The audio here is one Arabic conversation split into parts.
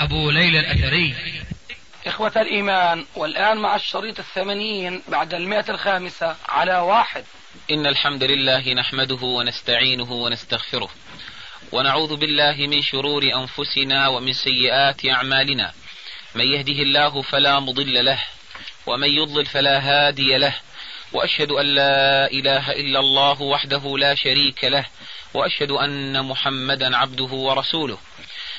أبو ليلى الأثري. إخوة الإيمان والآن مع الشريط الثمانين بعد المئة الخامسة على واحد. إن الحمد لله نحمده ونستعينه ونستغفره ونعوذ بالله من شرور أنفسنا ومن سيئات أعمالنا. من يهده الله فلا مضل له ومن يضلل فلا هادي له. وأشهد أن لا إله إلا الله وحده لا شريك له وأشهد أن محمدا عبده ورسوله.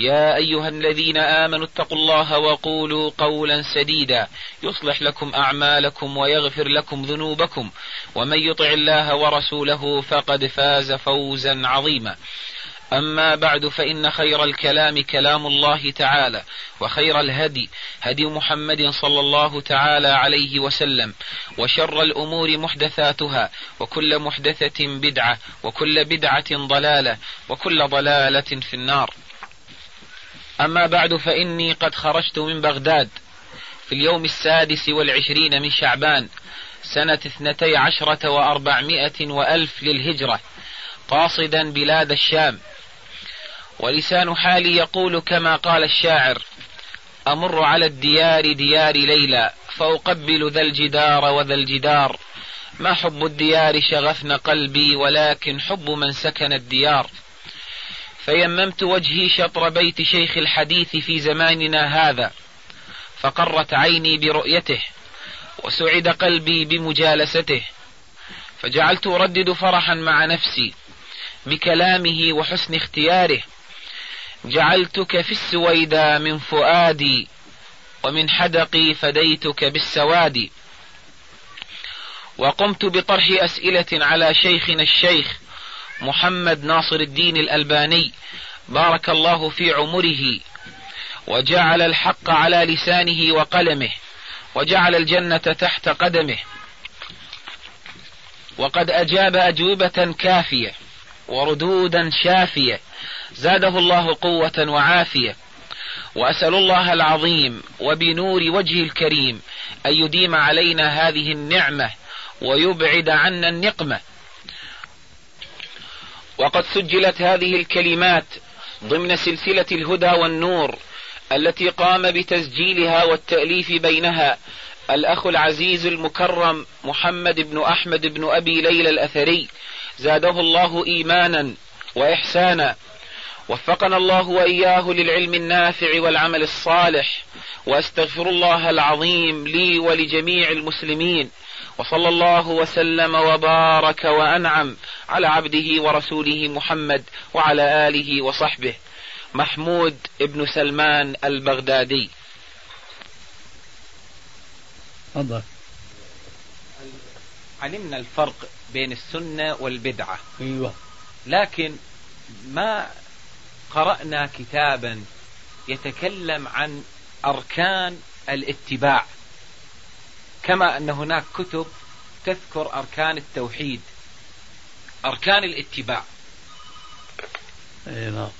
يا أيها الذين آمنوا اتقوا الله وقولوا قولا سديدا يصلح لكم أعمالكم ويغفر لكم ذنوبكم ومن يطع الله ورسوله فقد فاز فوزا عظيما. أما بعد فإن خير الكلام كلام الله تعالى وخير الهدي هدي محمد صلى الله تعالى عليه وسلم وشر الأمور محدثاتها وكل محدثة بدعة وكل بدعة ضلالة وكل ضلالة في النار. أما بعد فإني قد خرجت من بغداد في اليوم السادس والعشرين من شعبان سنة اثنتي عشرة وأربعمائة وألف للهجرة قاصدا بلاد الشام. ولسان حالي يقول كما قال الشاعر أمر على الديار ديار ليلى فأقبل ذا الجدار وذا الجدار. ما حب الديار شغفن قلبي ولكن حب من سكن الديار. فيممت وجهي شطر بيت شيخ الحديث في زماننا هذا فقرت عيني برؤيته وسعد قلبي بمجالسته فجعلت أردد فرحا مع نفسي بكلامه وحسن اختياره جعلتك في السويدى من فؤادي ومن حدقي فديتك بالسواد وقمت بطرح أسئلة على شيخنا الشيخ محمد ناصر الدين الألباني بارك الله في عمره وجعل الحق على لسانه وقلمه وجعل الجنة تحت قدمه وقد أجاب أجوبة كافية وردودا شافية زاده الله قوة وعافية. وأسأل الله العظيم وبنور وجهه الكريم أن يديم علينا هذه النعمة ويبعد عنا النقمة. وقد سجلت هذه الكلمات ضمن سلسلة الهدى والنور التي قام بتسجيلها والتأليف بينها الأخ العزيز المكرم محمد بن أحمد بن أبي ليلى الأثري. زاده الله إيمانا وإحسانا. وفقنا الله وإياه للعلم النافع والعمل الصالح. وأستغفر الله العظيم لي ولجميع المسلمين. وصلى الله وسلم وبارك وأنعم. على عبده ورسوله محمد وعلى آله وصحبه. محمود ابن سلمان البغدادي. تفضل. علمنا الفرق بين السنة والبدعة. أيوه. لكن ما قرأنا كتابا يتكلم عن أركان الاتباع. كما أن هناك كتب تذكر أركان التوحيد. أركان الاتباع. اي نعم.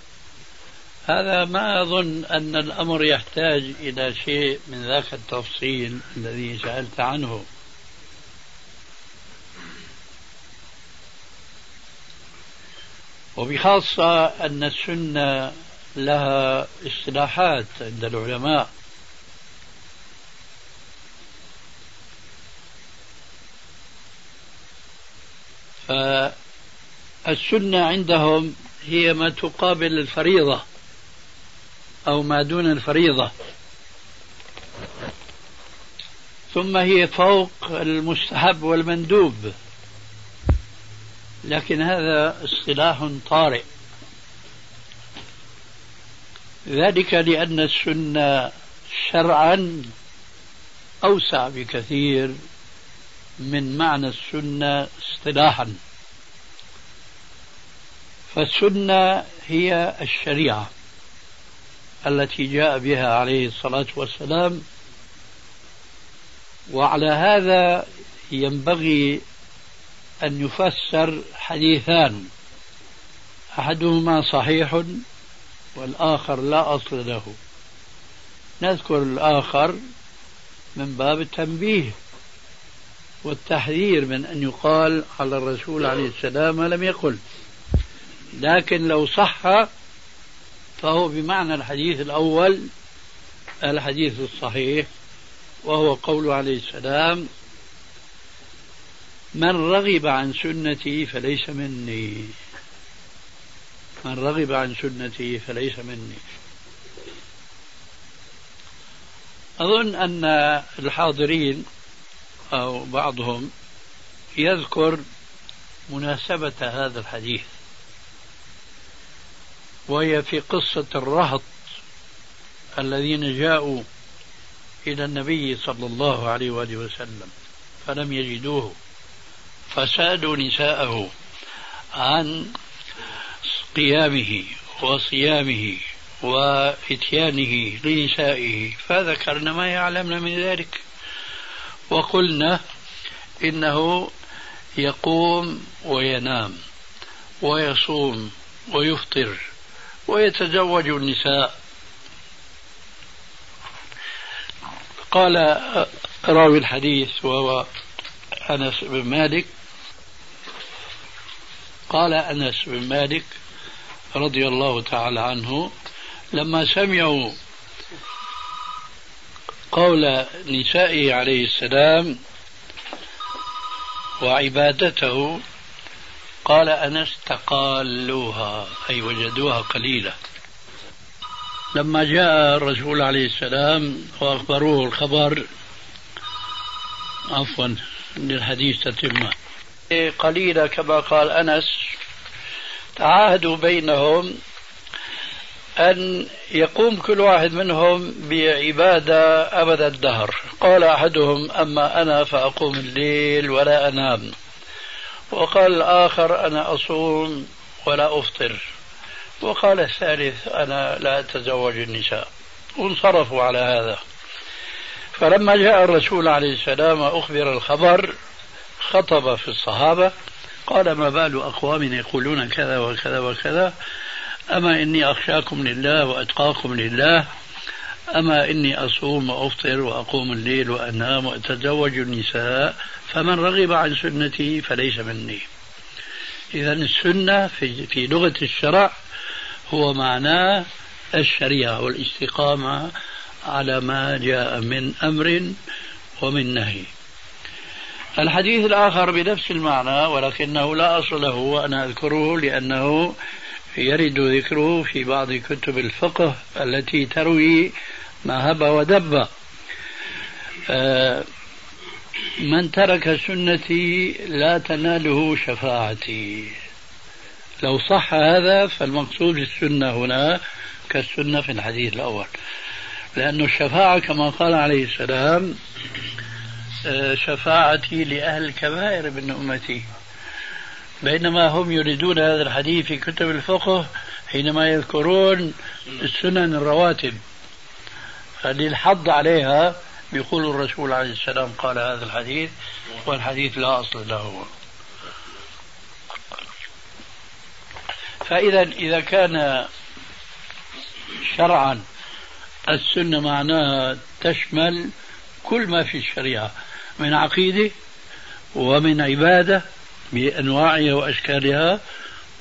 هذا ما أظن أن الأمر يحتاج إلى شيء من ذاك التفصيل الذي سألت عنه. وبخاصة أن السنة لها اصطلاحات عند العلماء. فالسنة عندهم هي ما تقابل الفريضة أو ما دون الفريضة. ثم هي فوق المستحب والمندوب. لكن هذا اصطلاح طارئ. ذلك لأن السنة شرعا أوسع بكثير من معنى السنة اصطلاحا. فالسنة هي الشريعة التي جاء بها عليه الصلاة والسلام وعلى هذا ينبغي أن يفسر حديثان. أحدهما صحيح والآخر لا أصل له. نذكر الآخر من باب التنبيه والتحذير من أن يقال على الرسول عليه السلام لم يقل. لكن لو صح فهو بمعنى الحديث الأول الحديث الصحيح وهو قول عليه السلام من رغب عن سنتي فليس مني. من رغب عن سنتي فليس مني. أظن أن الحاضرين أو بعضهم يذكر مناسبة هذا الحديث. وهي في قصة الرهط الذين جاءوا إلى النبي صلى الله عليه وآله وسلم فلم يجدوه فسألوا نساءه عن قيامه وصيامه وإتيانه لنسائه فذكرن ما يعلمن من ذلك وقلنا إنه يقوم وينام ويصوم ويفطر ويتزوج النساء. قال راوي الحديث وهو أنس بن مالك. قال أنس بن مالك رضي الله تعالى عنه لما سمعوا قول نسائه عليه السلام وعبادته قال أنس تقالوها أي وجدوها قليلة. لما جاء الرسول عليه السلام وأخبروه الخبر عفوا للحديث تتمه قليلة كما قال أنس تعاهدوا بينهم أن يقوم كل واحد منهم بعبادة أبد الدهر. قال أحدهم أما أنا فأقوم الليل ولا أنام. وقال الآخر أنا أصوم ولا أفطر. وقال الثالث أنا لا أتزوج النساء. وانصرفوا على هذا. فلما جاء الرسول عليه السلام أخبر الخبر خطب في الصحابة قال ما بال أقوام يقولون كذا وكذا وكذا. أما إني أخشاكم لله وأتقاكم لله أما إني أصوم وأفطر وأقوم الليل وأنام وأتزوج النساء فمن رغب عن سنتي فليس مني. إذا السنة في, لغة الشرع هو معناه الشريعة والاستقامة على ما جاء من أمر ومن نهي. الحديث الآخر بنفس المعنى ولكنه لا أصل له وأنا أذكره لأنه يرد ذكره في بعض كتب الفقه التي تروي ما هب ودب. آه، من ترك سنتي لا تناله شفاعتي. لو صح هذا فالمقصود السنة هنا كالسنة في الحديث الأول. لأن الشفاعة كما قال عليه السلام آه، شفاعتي لأهل الكبائر من أمتي. بينما هم يريدون هذا الحديث في كتب الفقه حينما يذكرون السنن الرواتب. للحض عليها بيقول الرسول عليه السلام قال هذا الحديث والحديث لا أصل له. فإذا إذا كان شرعا السنة معناها تشمل كل ما في الشريعة من عقيدة ومن عبادة بأنواعها وأشكالها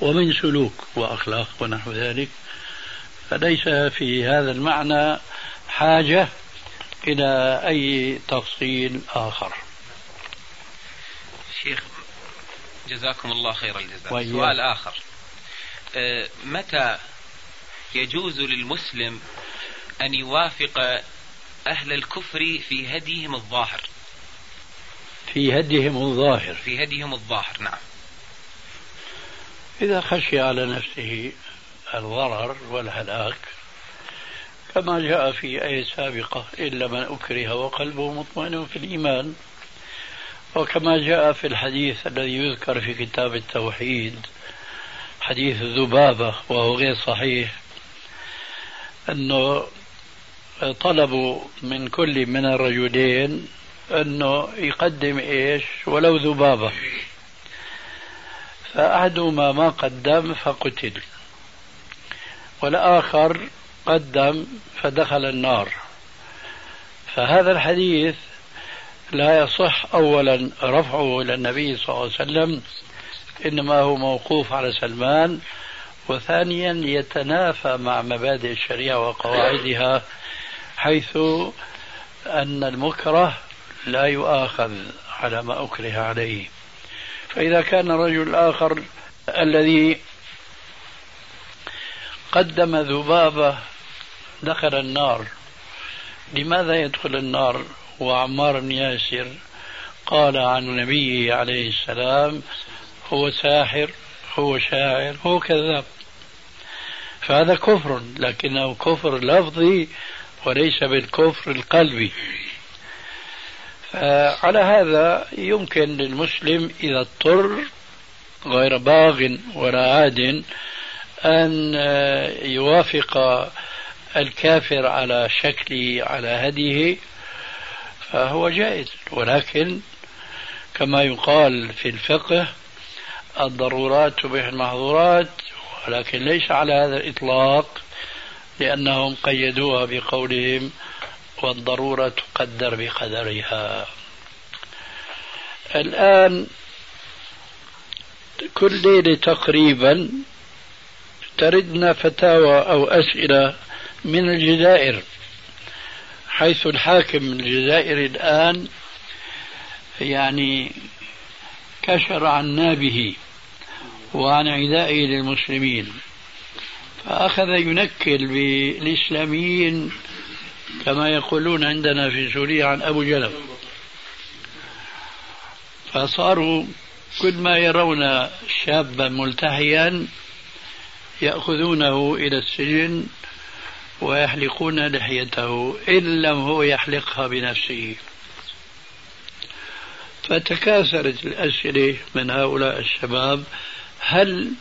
ومن سلوك وأخلاق ونحو ذلك. فليس في هذا المعنى حاجة إلى أي تفصيل آخر. شيخ جزاكم الله خير الجزاء. سؤال آخر. أه، متى يجوز للمسلم أن يوافق أهل الكفر في هديهم الظاهر؟ في هديهم الظاهر. في هديهم الظاهر نعم. إذا خشي على نفسه الضرر والهلاك كما جاء في آية سابقة إلا من أكره وقلبه مطمئن في الإيمان. وكما جاء في الحديث الذي يذكر في كتاب التوحيد حديث الذبابة وهو غير صحيح أنه طلبوا من كل من الرجلين أنه يقدم إيش؟ ولو ذبابة. فأحدهما ما قدم فقتل. والآخر قدم فدخل النار. فهذا الحديث لا يصح أولا رفعه إلى النبي صلى الله عليه وسلم إنما هو موقوف على سلمان وثانيا يتنافى مع مبادئ الشريعة وقواعدها حيث أن المكره لا يؤاخذ على ما أكره عليه. فإذا كان الرجل الآخر الذي قدم ذبابة دخل النار. لماذا يدخل النار؟ وعمار بن ياسر قال عن نبيه عليه السلام هو ساحر هو شاعر هو كذاب. فهذا كفر لكنه كفر لفظي وليس بالكفر القلبي. فعلى هذا يمكن للمسلم إذا اضطر غير باغ ولا عاد أن يوافق الكافر على شكله على هديه فهو جائز. ولكن كما يقال في الفقه الضرورات تبيح المحظورات ولكن ليس على هذا الإطلاق لأنهم قيدوها بقولهم والضرورة تقدر بقدرها. الآن كل ليلة تقريبا تردنا فتاوى أو أسئلة من الجزائر حيث الحاكم من الجزائر الآن يعني كشر عن نابه وعن عدائه للمسلمين. فأخذ ينكل بالإسلاميين كما يقولون عندنا في سوريا عن أبو جلب فصاروا كل ما يرون شابا ملتحيا يأخذونه إلى السجن ويحلقون لحيته إن لم هو يحلقها بنفسه. فتكاثرت الأسئلة من هؤلاء الشباب هل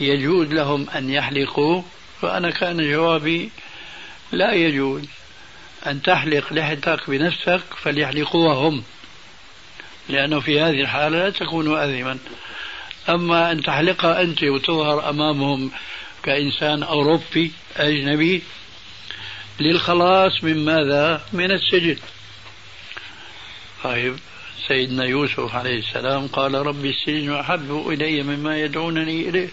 يجوز لهم أن يحلقوا؟ فأنا كان جوابي لا يجوز. أن تحلق لحيتك بنفسك فليحلقوها هم لأنه في هذه الحالة لا تكون آثما. أما أن تحلقها أنت وتظهر أمامهم كإنسان أوروبي أجنبي للخلاص من ماذا؟ من السجن. طيب سيدنا يوسف عليه السلام قال ربي السجن أحب إلي مما يدعونني إليه.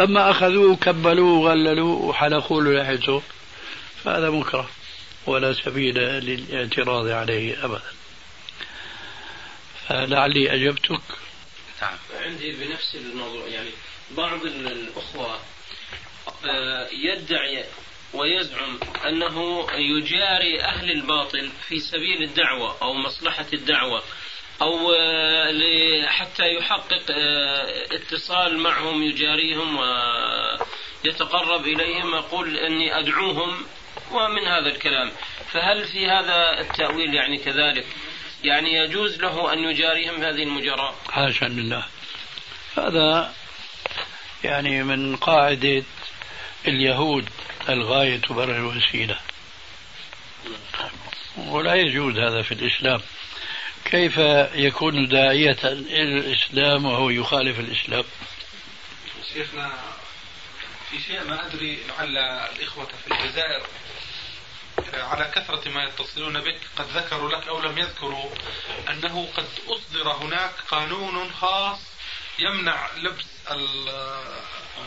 أما أخذوه كبلوه وغللوه وحلقوا له لحيته فهذا مكره ولا سبيل للإعتراض عليه أبدا. فلعلي أجبتك. نعم. عندي بنفس الموضوع يعني بعض الأخوة آه، يدعي ويزعم أنه يجاري أهل الباطل في سبيل الدعوة أو مصلحة الدعوة أو آه، حتى يحقق آه، اتصال معهم يجاريهم ويتقرب إليهم يقول أني أدعوهم ومن هذا الكلام. فهل في هذا التأويل يعني كذلك؟ يعني يجوز له أن يجاريهم هذه المجاراة حاشا لله هذا يعني من قاعدة اليهود الغاية تبرر الوسيلة. ولا يجوز هذا في الإسلام. كيف يكون داعية إلى الإسلام وهو يخالف الإسلام؟ شيخنا في شيء ما أدري لعل الإخوة في الجزائر على كثرة ما يتصلون بك قد ذكروا لك أو لم يذكروا أنه قد أصدر هناك قانون خاص يمنع لبس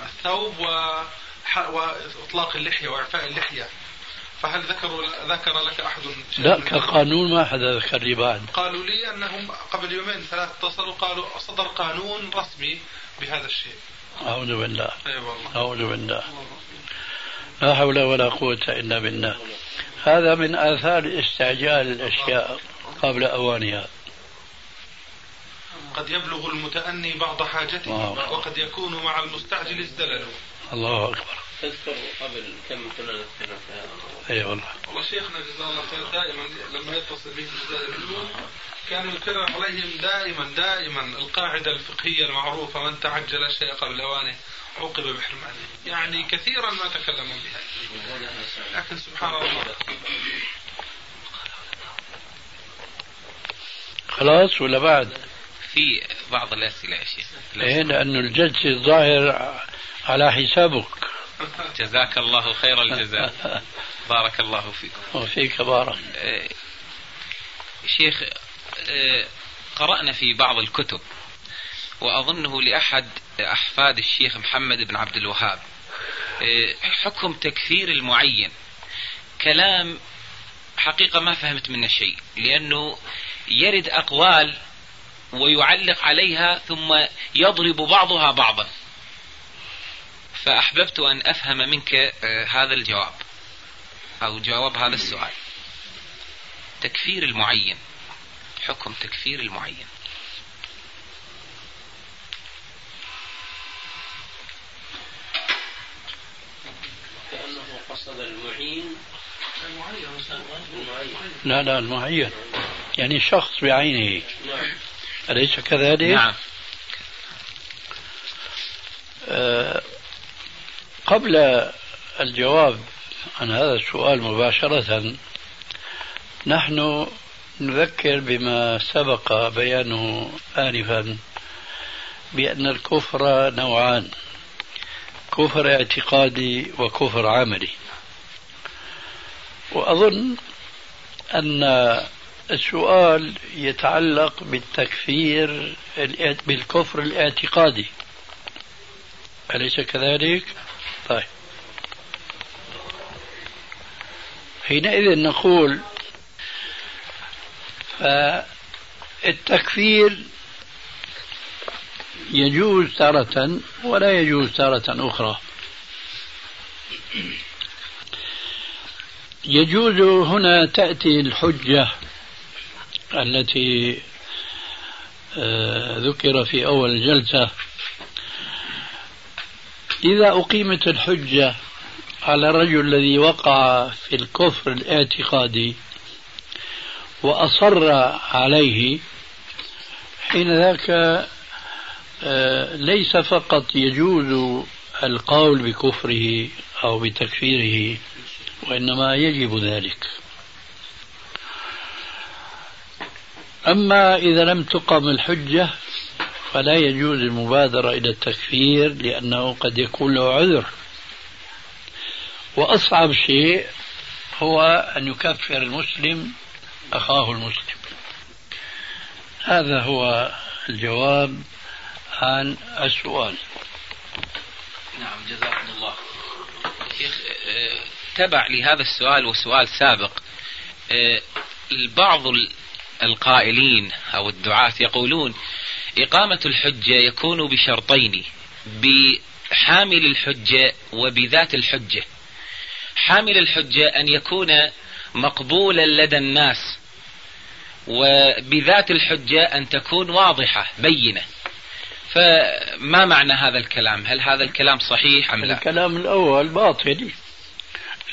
الثوب وإطلاق اللحية وإعفاء اللحية. فهل ذكروا ذكر لك أحد لا كقانون ما حدا ذكر لي بعد. قالوا لي أنهم قبل يومين ثلاثة اتصلوا قالوا صدر قانون رسمي بهذا الشيء. أعوذ بالله. أي والله. أعوذ بالله. لا حول ولا قوة إلا بالله. هذا من آثار استعجال الأشياء قبل أوانها. قد يبلغ المتأني بعض حاجته. وقد يكون مع المستعجل ازدلل الله أكبر. تذكر قبل كم كنا نتكلم في هذا الموضوع أي والله. والله شيخنا جزاه الله خير دائما لما يتصل به الجزائر اليوم كان يكرر عليهم دائما دائما القاعدة الفقهية المعروفة من تعجل شيء قبل أوانه عوقب بحرمانه. يعني كثيرا ما تكلم بها. لكن سبحان الله. خلاص ولا بعد؟ في بعض الأسئلة يا شيخ. إيه لأنه الجلسة الظاهر على حسابك. جزاك الله خير الجزاء. بارك الله فيكم. وفيك بارك. آه، شيخ آه، قرأنا في بعض الكتب وأظنه لأحد أحفاد الشيخ محمد بن عبد الوهاب. آه، حكم تكفير المعين. كلام حقيقة ما فهمت منه شيء لأنه يرد أقوال ويعلق عليها ثم يضرب بعضها بعضا. فأحببت أن أفهم منك آه، هذا الجواب أو جواب هذا السؤال. تكفير المعين حكم تكفير المعين. كأنه قصد المعين. المعين لا لا المعين. يعني شخص بعينه. نعم أليس كذلك؟ نعم. آه، قبل الجواب عن هذا السؤال مباشرة نحن نذكر بما سبق بيانه آنفا بأن الكفر نوعان كفر اعتقادي وكفر عملي وأظن أن السؤال يتعلق بالتكفير بالكفر الاعتقادي أليس كذلك؟ طيب. حينئذ نقول فالتكفير يجوز تارة ولا يجوز تارة أخرى. يجوز هنا تأتي الحجة التي آه، ذكر في أول الجلسة إذا أقيمت الحجة على الرجل الذي وقع في الكفر الاعتقادي وأصر عليه حين ذاك آه، ليس فقط يجوز القول بكفره أو بتكفيره وإنما يجب ذلك. أما إذا لم تقم الحجة فلا يجوز المبادرة إلى التكفير لأنه قد يكون له عذر. وأصعب شيء هو أن يكفر المسلم أخاه المسلم. هذا هو الجواب عن السؤال. نعم جزاكم الله. شيخ تبع لهذا السؤال وسؤال سابق. آه، البعض القائلين أو الدعاة يقولون إقامة الحجة يكون بشرطين بحامل الحجة وبذات الحجة. حامل الحجة أن يكون مقبولا لدى الناس وبذات الحجة أن تكون واضحة بينة. فما معنى هذا الكلام؟ هل هذا الكلام صحيح أم لا؟ الكلام الأول باطل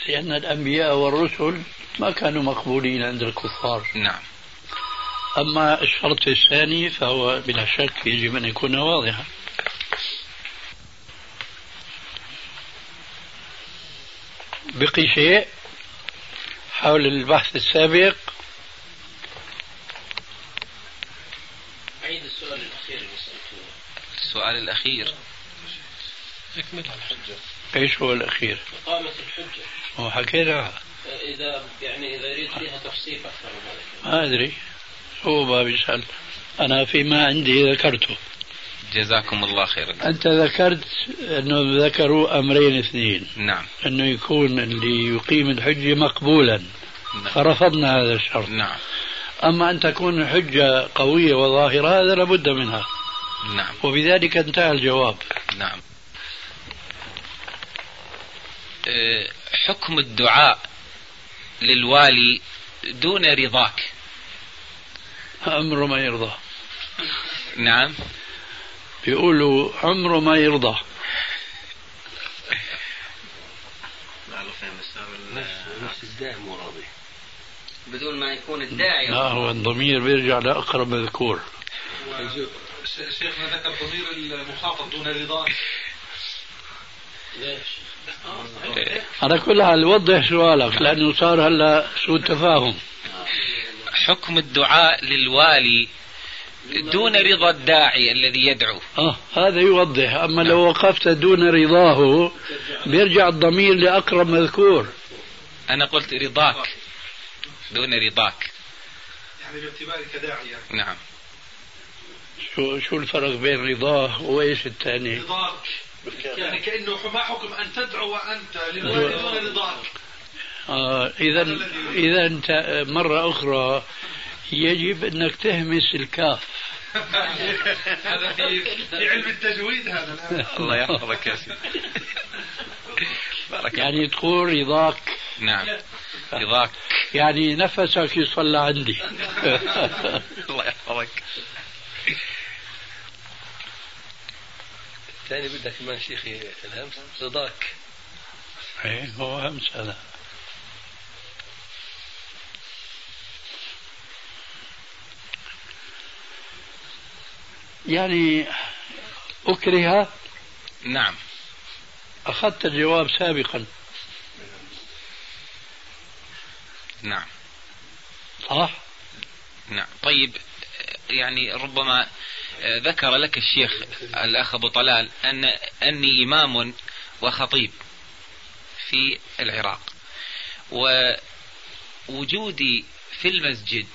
لأن الأنبياء والرسل ما كانوا مقبولين عند الكفار. نعم. أما الشرط الثاني فهو بلا شك يجب أن يكون واضحا. بقي شيء حول البحث السابق. عيد السؤال الأخير اللي السؤال الأخير. اكملها الحجة. إيش هو الأخير؟ إقامة الحجة. هو حكينا. إذا يعني إذا يريد فيها تفصيل أكثر من ذلك. ما أدري. هو باب يسأل أنا فيما عندي ذكرته. جزاكم الله خيرا. أنت ذكرت أنه ذكروا أمرين اثنين. نعم. أنه يكون اللي يقيم الحجة مقبولا. نعم. فرفضنا هذا الشرط. نعم. أما أن تكون الحجة قوية وظاهرة هذا لابد منها. نعم. وبذلك انتهى الجواب. نعم. أه، حكم الدعاء للوالي دون رضاك. عمره ما يرضى. نعم. بيقولوا عمره ما يرضى. نفس الداعي مو راضي بدون ما يكون الداعي. لا هو الضمير بيرجع لأقرب مذكور. شيخنا ذكر ضمير المخاطب دون رضاه على كل حال وضح سؤالك لأنه صار هلا سوء تفاهم. حكم الدعاء للوالي دون رضا الداعي الذي يدعو. آه هذا يوضح. أما لو وقفت دون رضاه بيرجع الضمير لأقرب مذكور. أنا قلت رضاك. دون رضاك. يعني باعتبارك داعيا. نعم. شو شو الفرق بين رضاه وإيش الثاني؟ رضاك. يعني كأنه ما حكم أن تدعو وأنت للوالد دون رضاك. آه اذا إذا أنت مرة أخرى يجب أنك تهمس الكاف. هذا في في علم التجويد هذا. الله يحفظك يا سيدي. بارك يعني تقول رضاك. نعم. رضاك. يعني نفسك يصلى عندي. الله يحفظك. الثاني بدك كمان شيخي الهمس؟ رضاك. إيه هو همس هذا يعني أكره. نعم. أخذت الجواب سابقا. نعم. صح؟ نعم. طيب يعني ربما ذكر لك الشيخ الأخ أبو طلال أن أني إمام وخطيب في العراق ووجودي في المسجد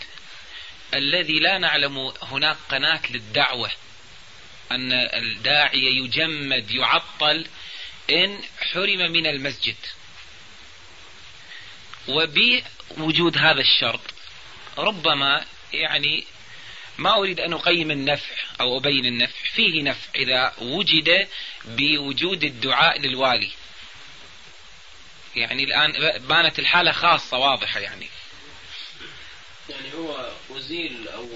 الذي لا نعلم هناك قناة للدعوة أن الداعية يجمد يعطل إن حرم من المسجد. وبوجود هذا الشرط ربما يعني ما أريد أن أقيم النفع أو أبين النفع فيه نفع إذا وجد بوجود الدعاء للوالي. يعني الآن بانت الحالة خاصة واضحة يعني. يعني هو أزيل أو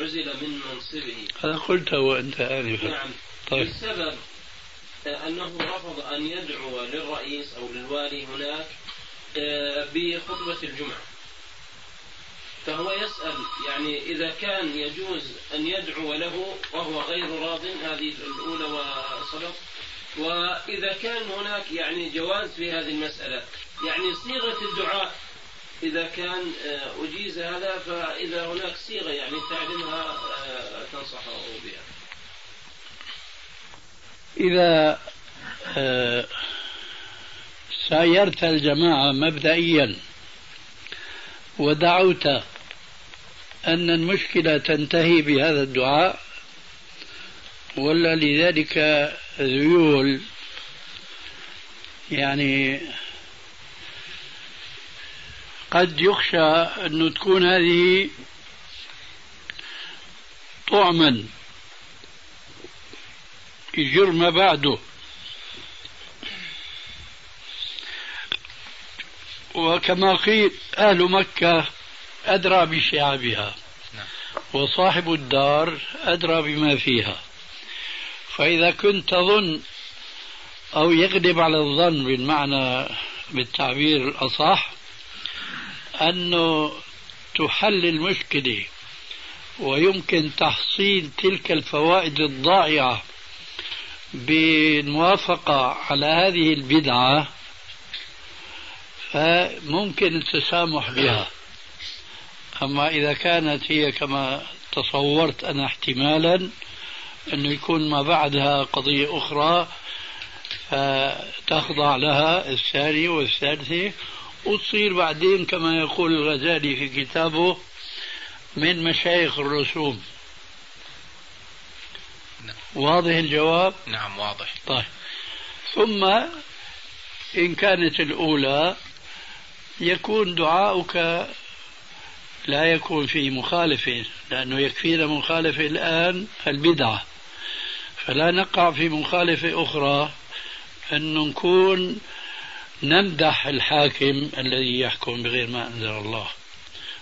عزل من منصبه. هذا قلته وأنت آنفا نعم. طيب. بسبب أنه رفض أن يدعو للرئيس أو للوالي هناك آه، بخطبة الجمعة. فهو يسأل يعني إذا كان يجوز أن يدعو له وهو غير راض هذه الأولى وسبق وإذا كان هناك يعني جواز في هذه المسألة. يعني صيغة الدعاء إذا كان آه، أجيز هذا فإذا هناك صيغة يعني تعلمها آه، تنصحه بها. إذا آه، سايرت الجماعة مبدئيا ودعوت أن المشكلة تنتهي بهذا الدعاء ولا لذلك ذيول يعني قد يخشى أنه تكون هذه طعما. يجر ما بعده. وكما قيل أهل مكة أدرى بشعابها وصاحب الدار أدرى بما فيها. فإذا كنت تظن أو يغلب على الظن بالمعنى بالتعبير الأصح أنه تحل المشكلة ويمكن تحصيل تلك الفوائد الضائعة بالموافقة على هذه البدعة فممكن التسامح بها. أما إذا كانت هي كما تصورت أنا احتمالا أنه يكون ما بعدها قضية أخرى فتخضع لها الثانية والثالثة وتصير بعدين كما يقول الغزالي في كتابه من مشايخ الرسوم. نعم. واضح الجواب؟ نعم واضح. طيب. ثم إن كانت الأولى يكون دعاؤك لا يكون في مخالفة لأنه يكفينا مخالفة الآن البدعة. فلا نقع في مخالفة أخرى أن نكون نمدح الحاكم الذي يحكم بغير ما أنزل الله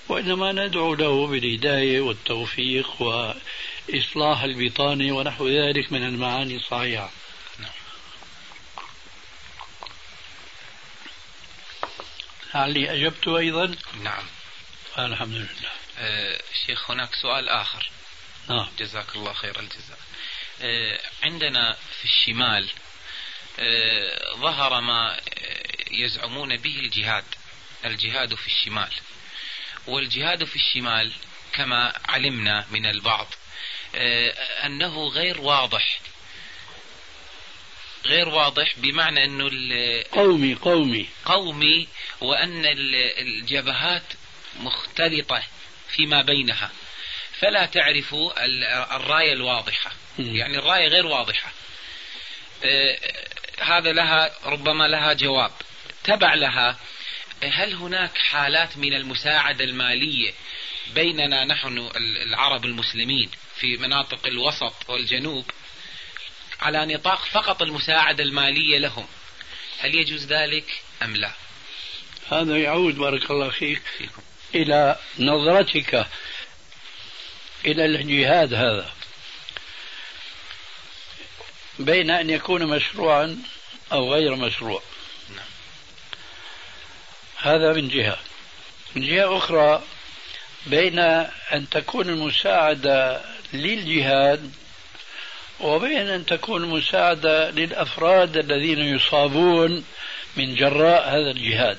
وإنما ندعو له بالهداية والتوفيق وإصلاح البطانة ونحو ذلك من المعاني الصحيحة. لعلي أجبت أيضا؟ نعم. الحمد لله. آه شيخ هناك سؤال آخر. نعم. جزاك الله خير الجزاء. آه عندنا في الشمال ظهر ما يزعمون به الجهاد الجهاد في الشمال. والجهاد في الشمال كما علمنا من البعض آه، أنه غير واضح. غير واضح بمعنى أنه قومي قومي. قومي وأن الجبهات مختلطة فيما بينها. فلا تعرف الراية الواضحة. يعني الراية غير واضحة. آه، هذا لها ربما لها جواب. تبع لها هل هناك حالات من المساعدة المالية بيننا نحن العرب المسلمين في مناطق الوسط والجنوب على نطاق فقط المساعدة المالية لهم؟ هل يجوز ذلك أم لا؟ هذا يعود بارك الله فيك فيكم. إلى نظرتك إلى الجهاد هذا. بين أن يكون مشروعا أو غير مشروع. هذا من جهة. من جهة أخرى بين أن تكون المساعدة للجهاد وبين أن تكون مساعدة للأفراد الذين يصابون من جراء هذا الجهاد.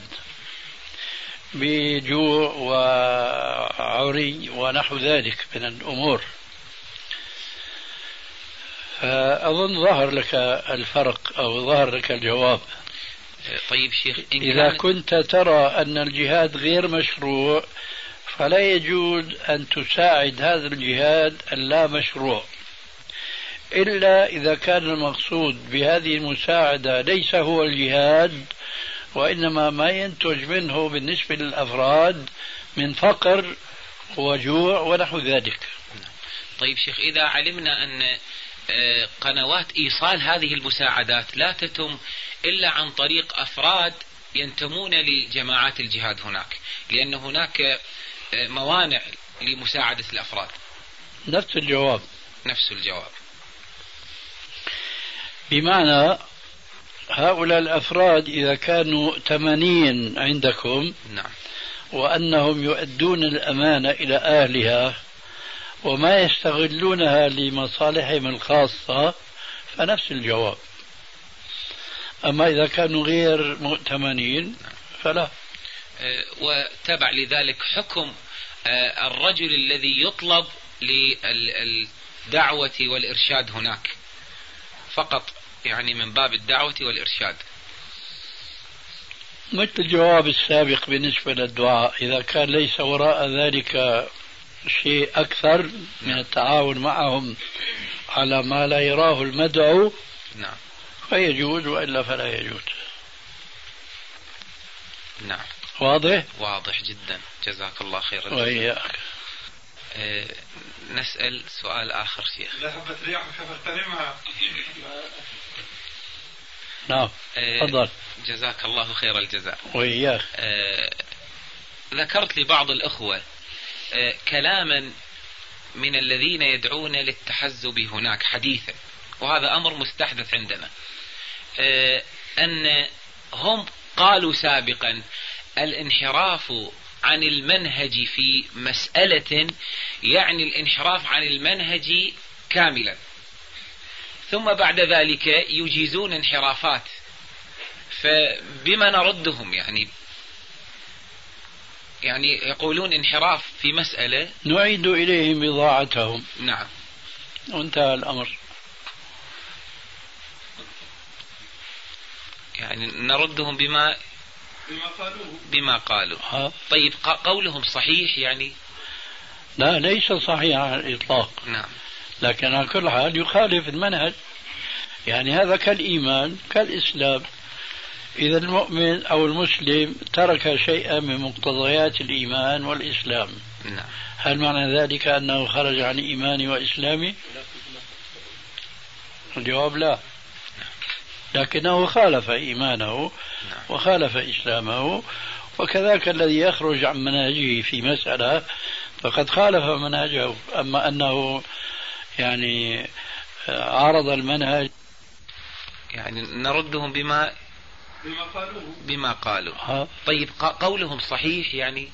بجوع وعري ونحو ذلك من الأمور. فأظن ظهر لك الفرق أو ظهر لك الجواب. طيب شيخ إن إذا كنت ترى أن الجهاد غير مشروع فلا يجوز أن تساعد هذا الجهاد اللا مشروع. إلا إذا كان المقصود بهذه المساعدة ليس هو الجهاد وإنما ما ينتج منه بالنسبة للأفراد من فقر وجوع ونحو ذلك. طيب شيخ إذا علمنا أن قنوات إيصال هذه المساعدات لا تتم إلا عن طريق أفراد ينتمون لجماعات الجهاد هناك لأن هناك آه، موانع لمساعدة الأفراد. نفس الجواب. نفس الجواب. بمعنى هؤلاء الأفراد إذا كانوا تمانين عندكم نعم. وأنهم يؤدون الأمانة إلى أهلها وما يستغلونها لمصالحهم الخاصة فنفس الجواب. أما إذا كانوا غير مؤتمنين فلا. أه، وتبع لذلك حكم أه، الرجل الذي يطلب للدعوة والإرشاد هناك. فقط يعني من باب الدعوة والإرشاد. مثل الجواب السابق بالنسبة للدعاء إذا كان ليس وراء ذلك شيء أكثر من التعاون معهم على ما لا يراه المدعو نعم. فيجوز وإلا فلا يجوز. نعم. واضح؟ واضح جدا. جزاك الله خيرا وإياك. أه نسأل سؤال آخر شيخ. ذهبت رياح فاغتنمها نعم. آه، تفضل. أه جزاك الله خير الجزاء. وإياك. أه ذكرت لبعض الأخوة أه كلاما من الذين يدعون للتحزب هناك حديثا. وهذا أمر مستحدث عندنا. آه، أن هم قالوا سابقا الانحراف عن المنهج في مسألة يعني الانحراف عن المنهج كاملا. ثم بعد ذلك يجيزون انحرافات. فبما نردهم يعني يعني يقولون انحراف في مسألة. نعيد إليهم بضاعتهم نعم. وانتهى الأمر. يعني نردهم بما بما قالوه. بما قالوا. ها. طيب قولهم صحيح يعني؟ لا ليس صحيح على الإطلاق. نعم. لكن على كل حال يخالف المنهج. يعني هذا كالإيمان كالإسلام. إذا المؤمن أو المسلم ترك شيئا من مقتضيات الإيمان والإسلام. نعم. هل معنى ذلك أنه خرج عن إيماني وإسلامي الجواب لا. لكنه خالف إيمانه نعم. وخالف إسلامه وكذاك الذي يخرج عن منهجه في مسألة فقد خالف منهجه أما أنه يعني عارض المنهج. يعني نردهم بما بما قالوه. بما قالوا. ها؟ طيب قولهم صحيح يعني؟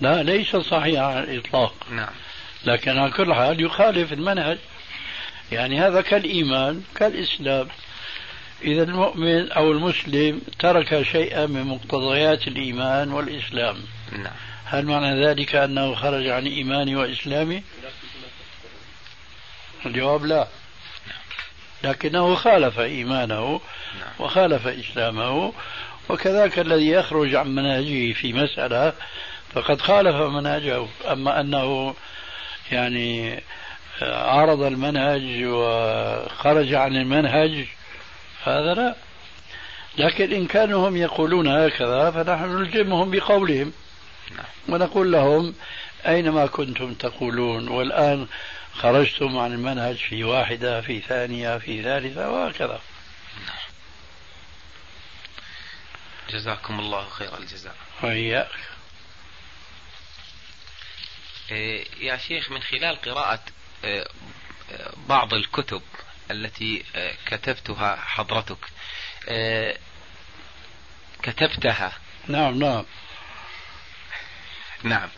لا ليس صحيح على الإطلاق. نعم. لكن على كل حال يخالف المنهج. يعني هذا كالإيمان كالإسلام. إذا المؤمن أو المسلم ترك شيئا من مقتضيات الإيمان والإسلام. نعم. هل معنى ذلك أنه خرج عن إيماني وإسلامي؟ الجواب لا. لكنه خالف إيمانه نعم. وخالف إسلامه وكذاك الذي يخرج عن منهجه في مسألة فقد خالف منهجه أما أنه يعني عارض المنهج وخرج عن المنهج هذا لا لكن إن كانوا هم يقولون هكذا فنحن نلزمهم بقولهم نعم. ونقول لهم أينما كنتم تقولون والآن خرجتم عن المنهج في واحدة في ثانية في ثالثة وهكذا. جزاكم الله خير الجزاء. وإياك. إيه، يا شيخ من خلال قراءة إيه، بعض الكتب التي إيه، كتبتها حضرتك كتبتها. نعم نعم. نعم.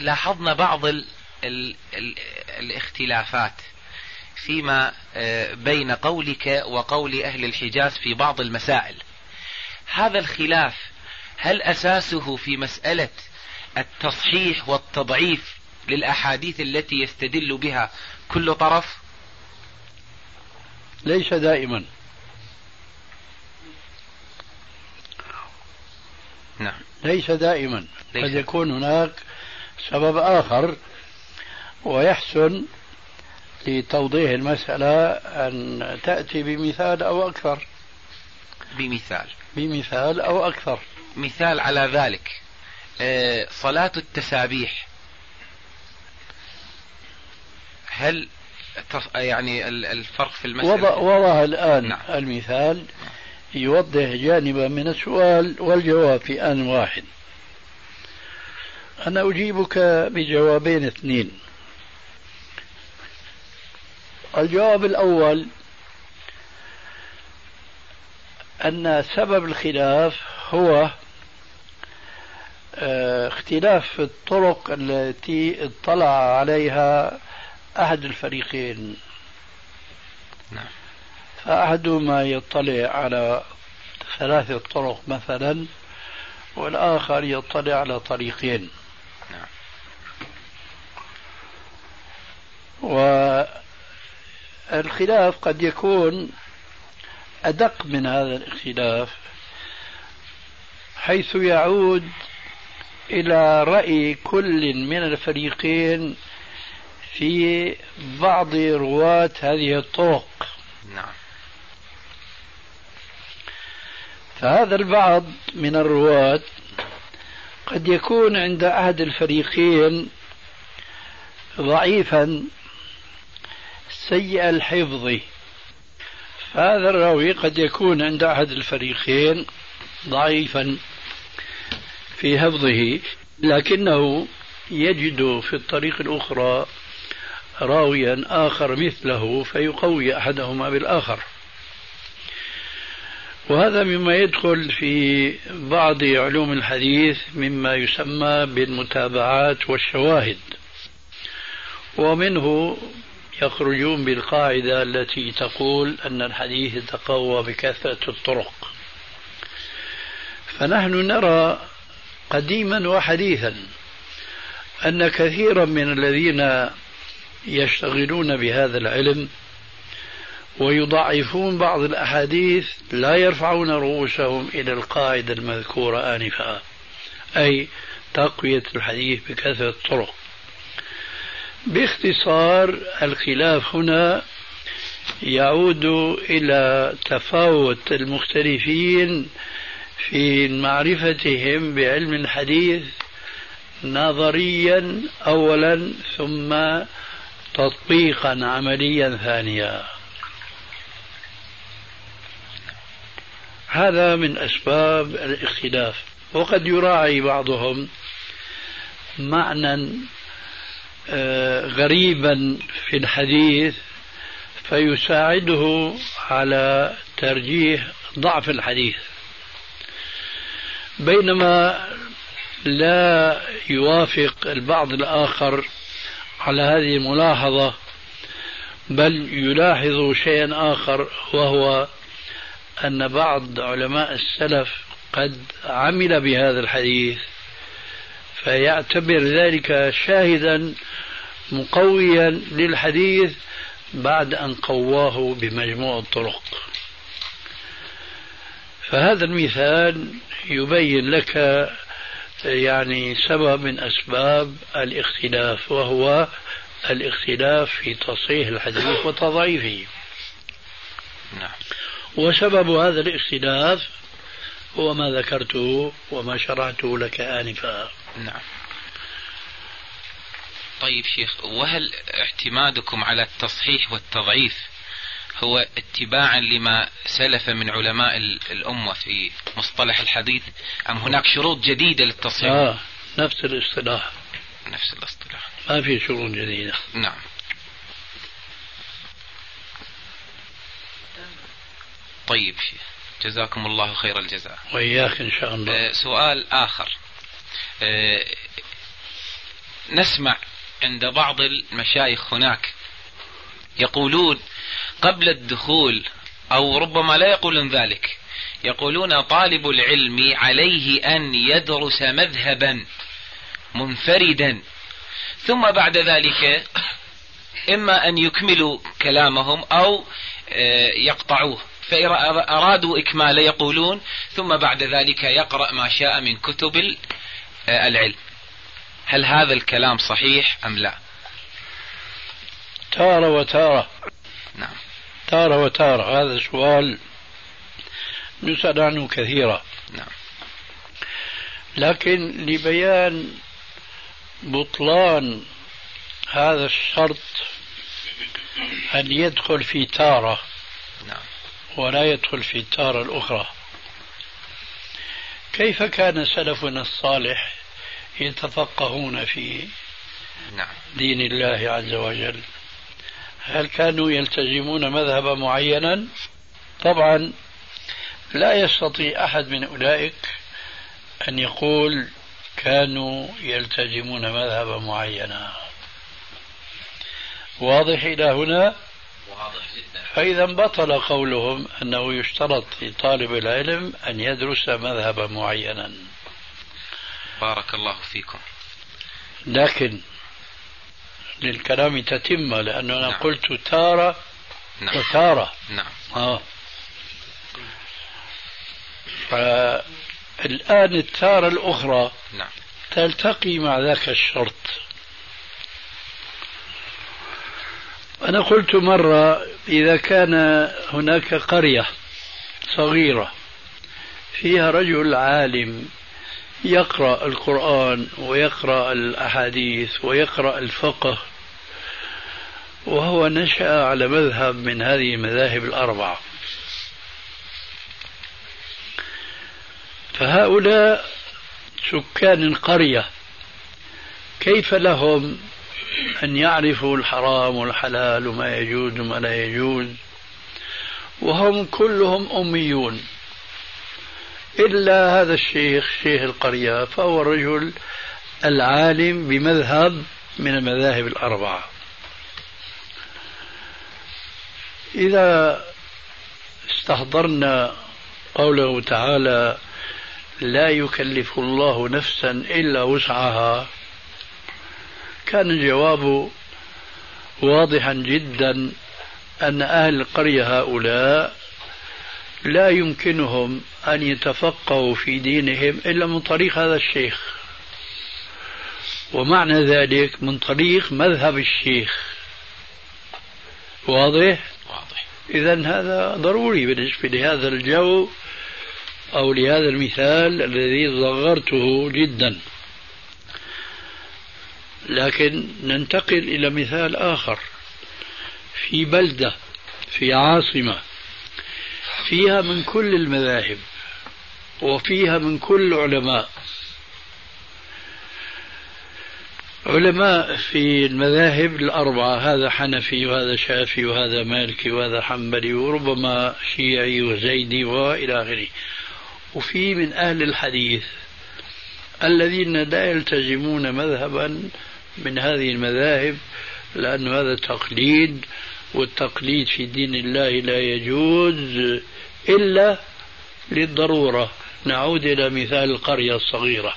لاحظنا بعض ال ال ال الاختلافات فيما إيه، بين قولك وقول أهل الحجاز في بعض المسائل. هذا الخلاف هل أساسه في مسألة التصحيح والتضعيف للأحاديث التي يستدل بها كل طرف؟ ليس دائما. نعم. ليس دائما. ليس. قد يكون هناك سبب آخر ويحسن لتوضيح المسألة أن تأتي بمثال أو أكثر. بمثال. بمثال أو أكثر. مثال على ذلك. آه، صلاة التسابيح. هل يعني ال- الفرق في المسألة؟ وضع, وضع الآن نعم. المثال يوضح جانبا من السؤال والجواب في آن واحد. أنا أجيبك بجوابين اثنين. الجواب الأول أن سبب الخلاف هو آه، اختلاف الطرق التي اطلع عليها أحد الفريقين. نعم. فأحدهما يطلع على ثلاثة طرق مثلا والآخر يطلع على طريقين. نعم. والخلاف قد يكون أدق من هذا الاختلاف حيث يعود إلى رأي كل من الفريقين في بعض رواة هذه الطرق نعم فهذا البعض من الرواة قد يكون عند أحد الفريقين ضعيفا سيء الحفظ. فهذا الراوي قد يكون عند أحد الفريقين ضعيفا في حفظه لكنه يجد في الطريق الأخرى راويا آخر مثله فيقوي أحدهما بالآخر. وهذا مما يدخل في بعض علوم الحديث مما يسمى بالمتابعات والشواهد. ومنه يخرجون بالقاعدة التي تقول أن الحديث يتقوى بكثرة الطرق. فنحن نرى قديما وحديثا أن كثيرا من الذين يشتغلون بهذا العلم ويضعفون بعض الأحاديث لا يرفعون رؤوسهم إلى القاعدة المذكورة آنفا أي تقوية الحديث بكثرة الطرق. باختصار الخلاف هنا يعود إلى تفاوت المختلفين في معرفتهم بعلم الحديث نظريا أولا ثم تطبيقا عمليا ثانيا. هذا من أسباب الاختلاف. وقد يراعي بعضهم معنى آه، غريبا في الحديث فيساعده على ترجيح ضعف الحديث. بينما لا يوافق البعض الآخر على هذه الملاحظة بل يلاحظ شيئا آخر وهو أن بعض علماء السلف قد عمل بهذا الحديث فيعتبر ذلك شاهدا مقويا للحديث بعد أن قواه بمجموع الطرق. فهذا المثال يبين لك يعني سبب من أسباب الاختلاف وهو الاختلاف في تصحيح الحديث وتضعيفه. نعم. وسبب هذا الاختلاف هو ما ذكرته وما شرعته لك آنفا. نعم. طيب شيخ وهل اعتمادكم على التصحيح والتضعيف هو اتباعا لما سلف من علماء الأمة في مصطلح الحديث أم هناك شروط جديدة للتصحيح؟ آه نفس الاصطلاح. نفس الاصطلاح. ما في شروط جديدة. نعم. طيب. شيخ جزاكم الله خير الجزاء. وإياك إن شاء الله. آه سؤال آخر. آه نسمع عند بعض المشايخ هناك يقولون قبل الدخول أو ربما لا يقولون ذلك يقولون طالب العلم عليه أن يدرس مذهبا منفردا. ثم بعد ذلك إما أن يكملوا كلامهم أو آه، يقطعوه. فإذا أرادوا إكماله يقولون ثم بعد ذلك يقرأ ما شاء من كتب آه، العلم. هل هذا الكلام صحيح أم لا؟ تارة وتارة. نعم. تارة وتارة. هذا سؤال نسأل عنه كثيرا. نعم. لكن لبيان بطلان هذا الشرط أن يدخل في تارة. ولا يدخل في التارة الأخرى. كيف كان سلفنا الصالح يتفقهون في نعم. دين الله عز وجل؟ هل كانوا يلتزمون مذهبا معينا؟ طبعا لا يستطيع أحد من أولئك أن يقول كانوا يلتزمون مذهبا معينا. واضح إلى هنا؟ واضح جدا. فإذا بطل قولهم أنه يشترط لطالب العلم أن يدرس مذهبا معينا. بارك الله فيكم. لكن للكلام تتمة لأنه أنا نعم. قلت تارة نعم. وتارة. نعم. آه. فالآن التارة الأخرى نعم. تلتقي مع ذاك الشرط. أنا قلت مرة إذا كان هناك قرية صغيرة فيها رجل عالم يقرأ القرآن ويقرأ الأحاديث ويقرأ الفقه وهو نشأ على مذهب من هذه المذاهب الأربعة. فهؤلاء سكان القرية كيف لهم؟ أن يعرفوا الحرام والحلال وما يجوز وما لا يجوز. وهم كلهم أميون. إلا هذا الشيخ شيخ القرية فهو الرجل العالم بمذهب من المذاهب الأربعة. إذا استحضرنا قوله تعالى لا يكلف الله نفسا إلا وسعها كان الجواب واضحا جدا أن أهل القرية هؤلاء لا يمكنهم أن يتفقهوا في دينهم إلا من طريق هذا الشيخ. ومعنى ذلك من طريق مذهب الشيخ. واضح؟ واضح. إذا هذا ضروري بالنسبة لهذا الجو أو لهذا المثال الذي صغرته جدا. لكن ننتقل إلى مثال آخر. في بلدة في عاصمة فيها من كل المذاهب وفيها من كل علماء. علماء في المذاهب الأربعة هذا حنفي وهذا شافي وهذا مالكي وهذا حنبلي وربما شيعي وزيدي وإلى آخره. وفي من أهل الحديث الذين لا يلتزمون مذهبا من هذه المذاهب لأن هذا تقليد والتقليد في دين الله لا يجوز إلا للضرورة. نعود إلى مثال القرية الصغيرة.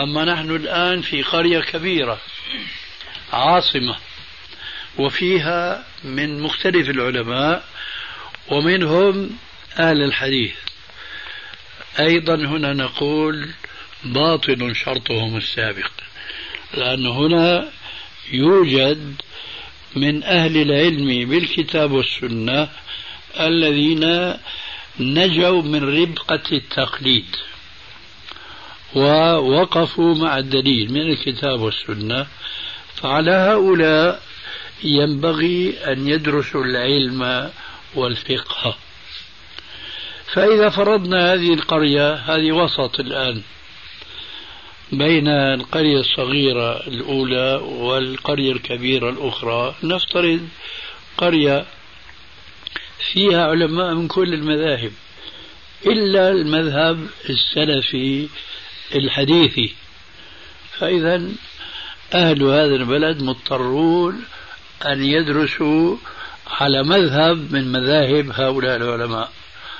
أما نحن الآن في قرية كبيرة عاصمة وفيها من مختلف العلماء ومنهم أهل الحديث. أيضا هنا نقول باطل شرطهم السابق. لأن هنا يوجد من أهل العلم بالكتاب والسنة الذين نجوا من ربقة التقليد ووقفوا مع الدليل من الكتاب والسنة فعلى هؤلاء ينبغي أن يدرسوا العلم والفقه. فإذا فرضنا هذه القرية هذه وسط الآن بين القرية الصغيرة الأولى والقرية الكبيرة الأخرى. نفترض قرية فيها علماء من كل المذاهب إلا المذهب السلفي الحديثي. فإذا أهل هذا البلد مضطرون أن يدرسوا على مذهب من مذاهب هؤلاء العلماء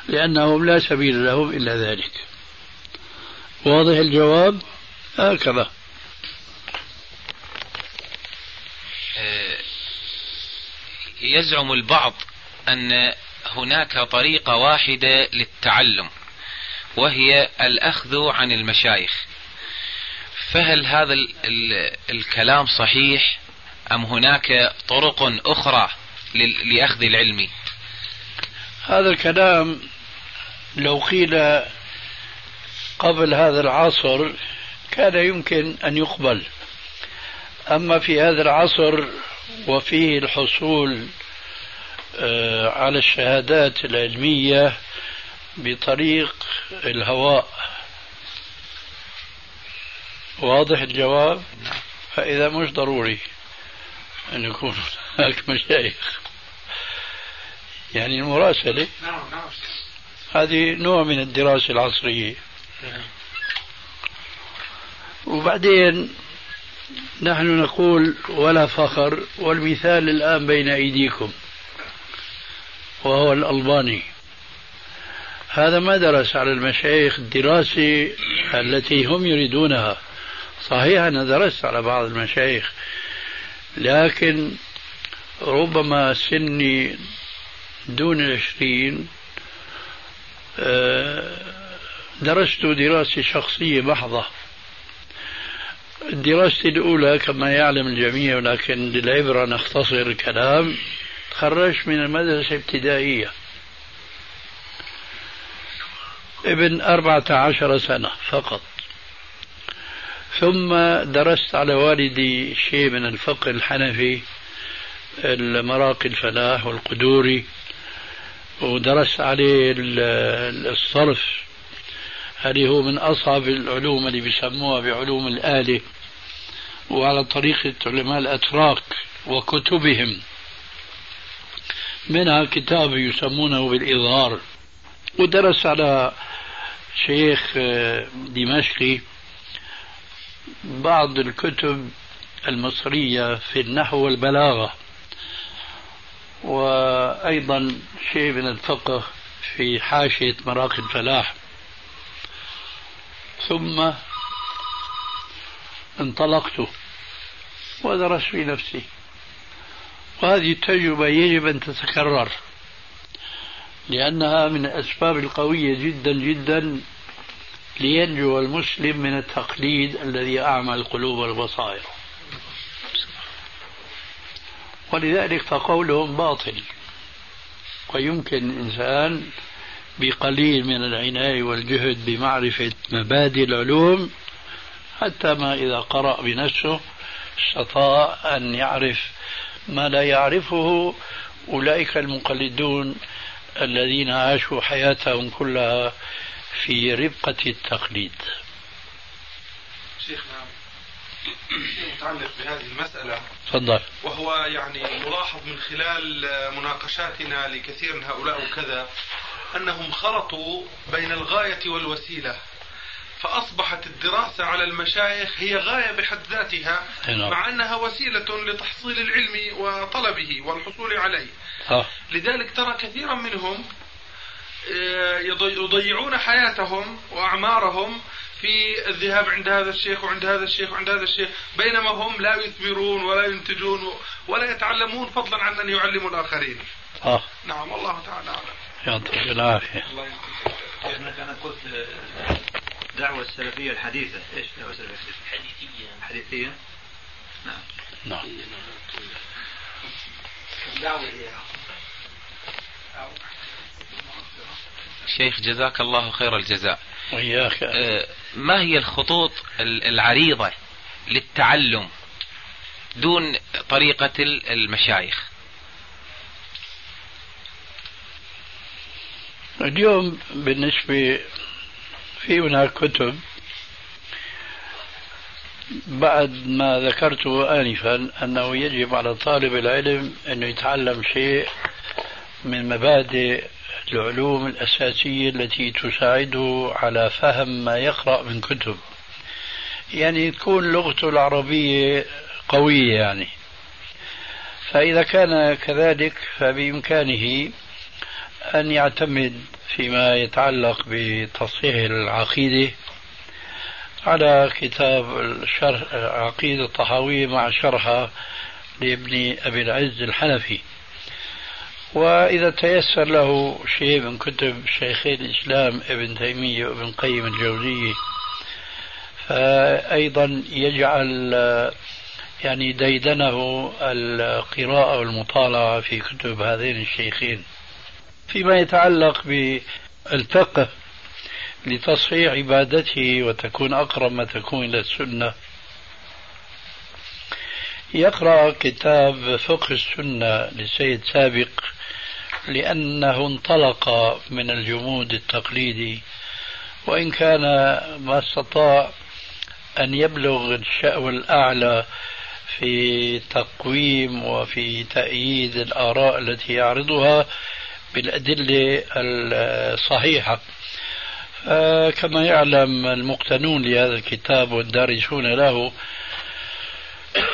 لأنهم لا سبيل لهم إلا ذلك. واضح الجواب؟ هكذا. يزعم البعض أن هناك طريقة واحدة للتعلم وهي الأخذ عن المشايخ. فهل هذا ال ال الكلام صحيح؟ أم هناك طرق أخرى لأخذ العلم؟ هذا الكلام لو قيل قبل هذا العصر كان يمكن أن يقبل. أما في هذا العصر وفيه الحصول آه، على الشهادات العلمية بطريق الهواء. واضح الجواب؟ فإذا مش ضروري أن يكون هناك مشايخ. يعني المراسلة نعم نعم. هذه نوع من الدراسة العصرية. نعم. وبعدين نحن نقول ولا فخر والمثال الآن بين أيديكم وهو الألباني. هذا ما درس على المشايخ الدراسة التي هم يريدونها. صحيح أنا درست على بعض المشايخ لكن ربما سني دون العشرين آه، درست دراسة شخصية محضة دراستي الأولى كما يعلم الجميع ولكن للعبرة نختصر الكلام تخرجت من المدرسة الابتدائية ابن أربعة عشر سنة فقط. ثم درست على والدي شيء من الفقه الحنفي المراقي الفلاح والقدوري ودرست عليه الصرف هذه هو من أصعب العلوم اللي بيسموها بعلوم الآلة وعلى طريقة علماء الأتراك وكتبهم. منها كتاب يسمونه بالإظهار. ودرس على شيخ دمشقي بعض الكتب المصرية في النحو والبلاغة. وأيضا شيء من الفقه في حاشية مراقي الفلاح ثم انطلقت ودرست في نفسي. وهذه التجربة يجب أن تتكرر لأنها من الأسباب القوية جدا جدا لينجو المسلم من التقليد الذي أعمى القلوب والبصائر. ولذلك فقولهم باطل. ويمكن الإنسان بقليل من العناية والجهد بمعرفة مبادئ العلوم حتى ما إذا قرأ بنفسه استطاع أن يعرف ما لا يعرفه أولئك المقلدون الذين عاشوا حياتهم كلها في ربقة التقليد. شيخنا متعلق بهذه المسألة. تفضل. وهو يعني ملاحظ من خلال مناقشاتنا لكثير من هؤلاء وكذا أنهم خلطوا بين الغاية والوسيلة فأصبحت الدراسة على المشايخ هي غاية بحد ذاتها نعم. مع أنها وسيلة لتحصيل العلم وطلبه والحصول عليه آه. لذلك ترى كثيرا منهم آه، يضي- يضيعون حياتهم وأعمارهم في الذهاب عند هذا الشيخ وعند هذا الشيخ وعند هذا الشيخ بينما هم لا يثمرون ولا ينتجون ولا يتعلمون فضلا عن أن يعلموا الآخرين آه نعم والله تعالى أعلم يعطيك العافية. كيف أنا قلت دعوة السلفية الحديثة، إيش دعوة السلفية؟ الحديثة؟ حديثية؟ نعم. نعم. شيخ جزاك الله خير الجزاء. وإياك. آه، ما هي الخطوط ال- العريضة للتعلم دون طريقة ال- المشايخ؟ اليوم بالنسبة في هناك كتب بعد ما ذكرته آنفا أنه يجب على طالب العلم أنه يتعلم شيء من مبادئ العلوم الأساسية التي تساعده على فهم ما يقرأ من كتب. يعني تكون لغته العربية قوية يعني. فإذا كان كذلك فبإمكانه أن يعتمد فيما يتعلق بتصحيح العقيدة على كتاب الشرح عقيدة الطحاوية مع شرحها لابن أبي العز الحنفي. وإذا تيسر له شيء من كتب شيخي الإسلام ابن تيمية وابن قيم الجوزية فأيضا يجعل يعني ديدنه القراءة والمطالعة في كتب هذين الشيخين. فيما يتعلق بالفقه لتصحيح عبادته وتكون أقرب ما تكون إلى السنة. يقرأ كتاب فقه السنة للسيد سابق لأنه انطلق من الجمود التقليدي وإن كان ما استطاع أن يبلغ الشأو الأعلى في تقويم وفي تأييد الآراء التي يعرضها بالأدلة الصحيحة. كما يعلم المقتنون لهذا الكتاب والدارسون له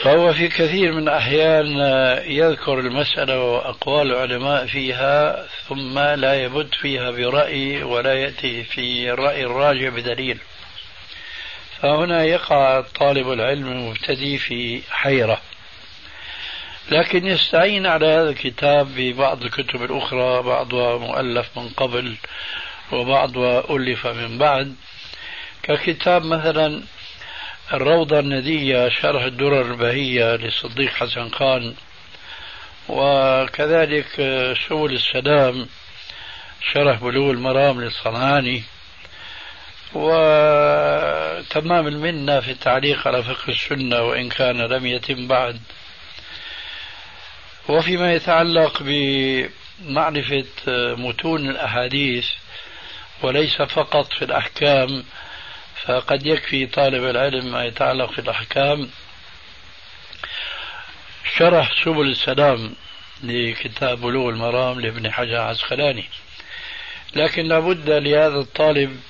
فهو في كثير من الأحيان يذكر المسألة وأقوال العلماء فيها ثم لا يبت فيها برأي ولا يأتي في الرأي الراجع بدليل. فهنا يقع طالب العلم المبتدئ في حيرة. لكن يستعين على هذا الكتاب ببعض الكتب الأخرى بعضها مؤلف من قبل وبعضها ألف من بعد. ككتاب مثلا الروضة الندية شرح الدرر البهية للصديق حسن خان وكذلك سبل السلام شرح بلوغ المرام للصنعاني وتمام المنة في التعليق على فقه السنة وإن كان لم يتم بعد. وفيما يتعلق بمعرفة متون الأحاديث وليس فقط في الأحكام فقد يكفي طالب العلم ما يتعلق في الأحكام شرح سبل السلام لكتاب بلوغ المرام لابن حجر عسقلاني لكن لابد لهذا الطالب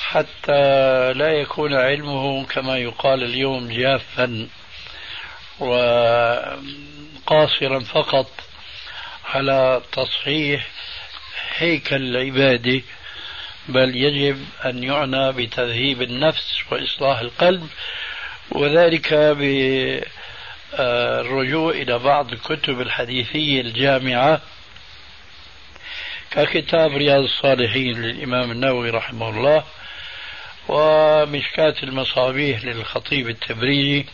حتى لا يكون علمه كما يقال اليوم جافا وقاصرا فقط على تصحيح هيكل العباده بل يجب أن يعنى بتذهيب النفس وإصلاح القلب وذلك بالرجوع إلى بعض الكتب الحديثية الجامعة ككتاب رياض الصالحين للإمام النووي رحمه الله ومشكاة المصابيح للخطيب التبريزي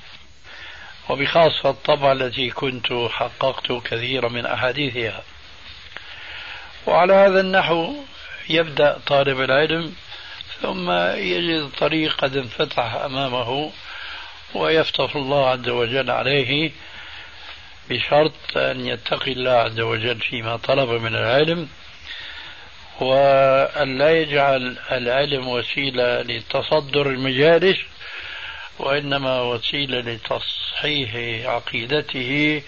وبخاصة الطبعة التي كنت حققت كثيرا من أحاديثها. وعلى هذا النحو يبدأ طالب العلم ثم يجد الطريق قد انفتح أمامه ويفتح الله عز وجل عليه بشرط أن يتقي الله عز وجل فيما طلب من العلم وأن لا يجعل العلم وسيلة لتصدر المجالس وإنما وسيلة لتصحيح عقيدته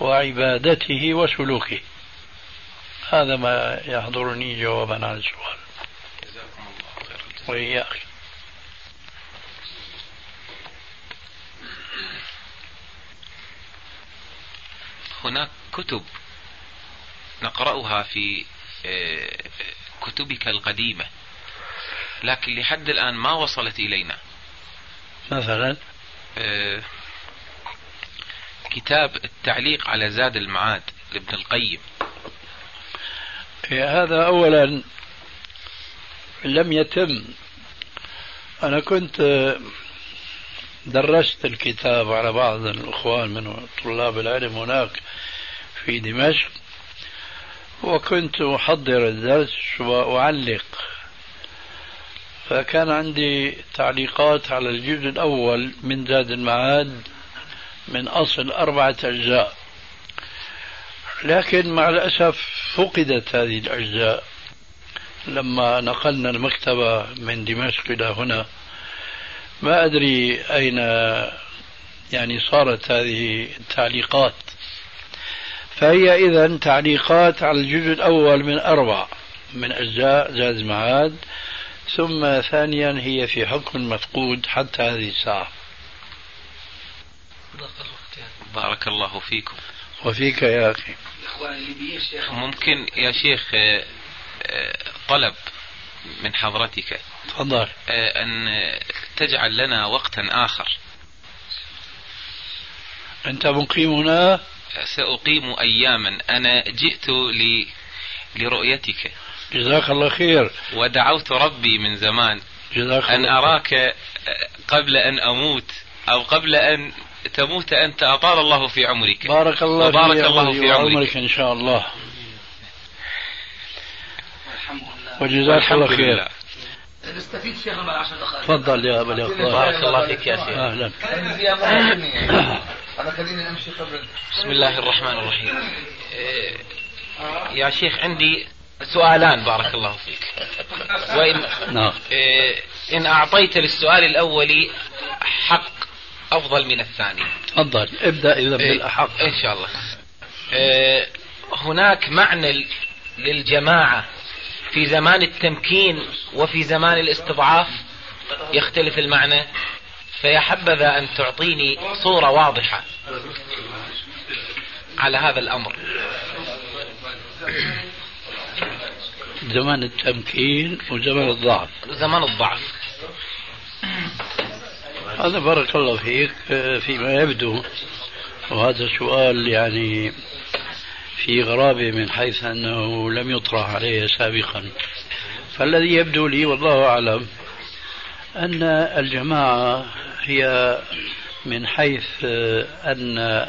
وعبادته وسلوكه. هذا ما يحضرني جوابا عن السؤال. وإياك هناك كتب نقرأها في آه، كتبك القديمة لكن لحد الآن ما وصلت إلينا. مثلا آه، كتاب التعليق على زاد المعاد لابن القيم. هذا أولا لم يتم. أنا كنت درست الكتاب على بعض الإخوان من طلاب العلم هناك في دمشق وكنت أحضر الدرس وأعلق فكان عندي تعليقات على الجزء الأول من زاد المعاد من أصل أربعة أجزاء. لكن مع الأسف فقدت هذه الأجزاء. لما نقلنا المكتبة من دمشق إلى هنا ما أدري أين يعني صارت هذه التعليقات. فهي إذا تعليقات على الجزء الأول من أربع من أجزاء زاد المعاد ثم ثانيا هي في حكم مفقود حتى هذه الساعة. بارك الله فيكم. وفيك يا أخي. ممكن يا شيخ آه، آه، طلب من حضرتك تفضل. آه، أن تجعل لنا وقتا آخر. أنت مقيم هنا؟ سأقيم أياما. أنا جئت ل... لرؤيتك. جزاك الله خير. ودعوت ربي من زمان جزاك أن الله أراك قبل أن أموت أو قبل أن تموت أنت أطال الله في عمرك. بارك الله وبارك في الله في عمرك. عمرك. إن شاء الله. وجزاك الله خير. لله. نستفيد شيخنا 10 دقائق. تفضل يا أبا الاخوان بارك الله فيك يا شيخ. أهلا. أنا خليني أمشي قبل. بسم الله الرحمن الرحيم. إيه، يا شيخ عندي سؤالان بارك الله فيك. وإن نعم. إيه، إن أعطيت للسؤال الأول حق أفضل من الثاني. تفضل ابدأ إذا إيه، بالأحق. إن شاء الله. إيه، هناك معنى للجماعة في زمان التمكين وفي زمان الاستضعاف؟ يختلف المعنى. فيا حبذا أن تعطيني صورة واضحة على هذا الأمر. زمان التمكين وزمان الضعف. زمان الضعف. هذا بارك الله فيك آه، فيما يبدو. وهذا سؤال يعني في غرابة من حيث أنه لم يطرح عليه سابقا. فالذي يبدو لي والله أعلم أن الجماعة هي من حيث آه، أن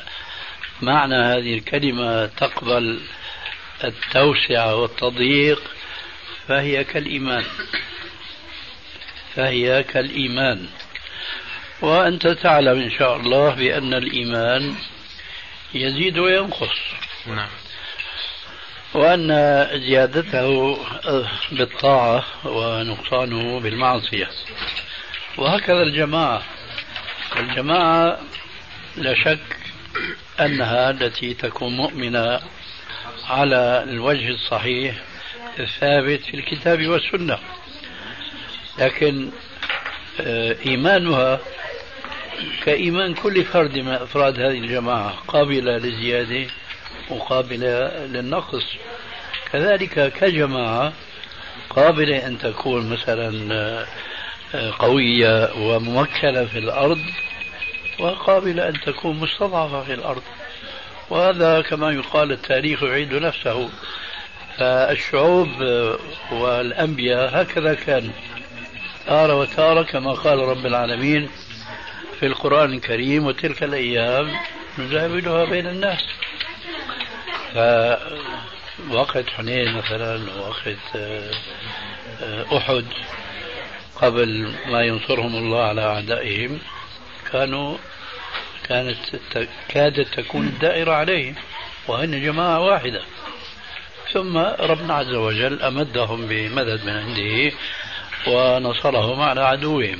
معنى هذه الكلمة تقبل التوسعة والتضييق فهي كالإيمان. فهي كالإيمان. وأنت تعلم إن شاء الله بأن الإيمان يزيد وينقص. نعم. وأن زيادته بالطاعة ونقصانه بالمعصية. وهكذا الجماعة. الجماعة لا شك أنها التي تكون مؤمنة على الوجه الصحيح الثابت في الكتاب والسنة. لكن آه، إيمانها كإيمان كل فرد من أفراد هذه الجماعة قابلة للزيادة وقابلة للنقص. كذلك كجماعة قابلة أن تكون مثلا آه، قوية وممكنة في الأرض وقابلة أن تكون مستضعفة في الأرض. وهذا كما يقال التاريخ يعيد نفسه. فالشعوب آه، والأنبياء هكذا كانوا. تارة وتارة كما قال رب العالمين في القرآن الكريم وتلك الأيام نداولها بين الناس. فوقت حنين مثلا وقت آه، أحد قبل ما ينصرهم الله على أعدائهم كانوا كانت كادت تكون الدائرة عليهم وهن جماعة واحدة. ثم ربنا عز وجل أمدهم بمدد من عنده ونصرهم على عدوهم.